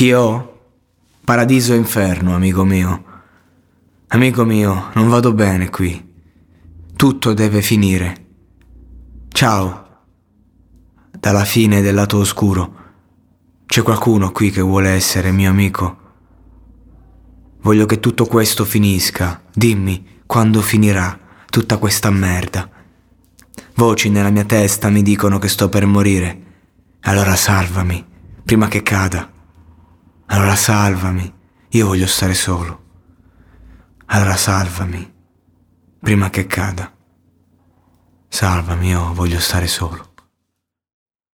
Chi ho? Paradiso e inferno, amico mio. Amico mio, non vado bene qui. Tutto deve finire. Ciao. Dalla fine del lato oscuro. C'è qualcuno qui che vuole essere mio amico? Voglio che tutto questo finisca. Dimmi quando finirà tutta questa merda. Voci nella mia testa mi dicono che sto per morire. Allora salvami, prima che cada. Allora salvami, io voglio stare solo. Allora salvami, prima che cada. Salvami, io voglio stare solo.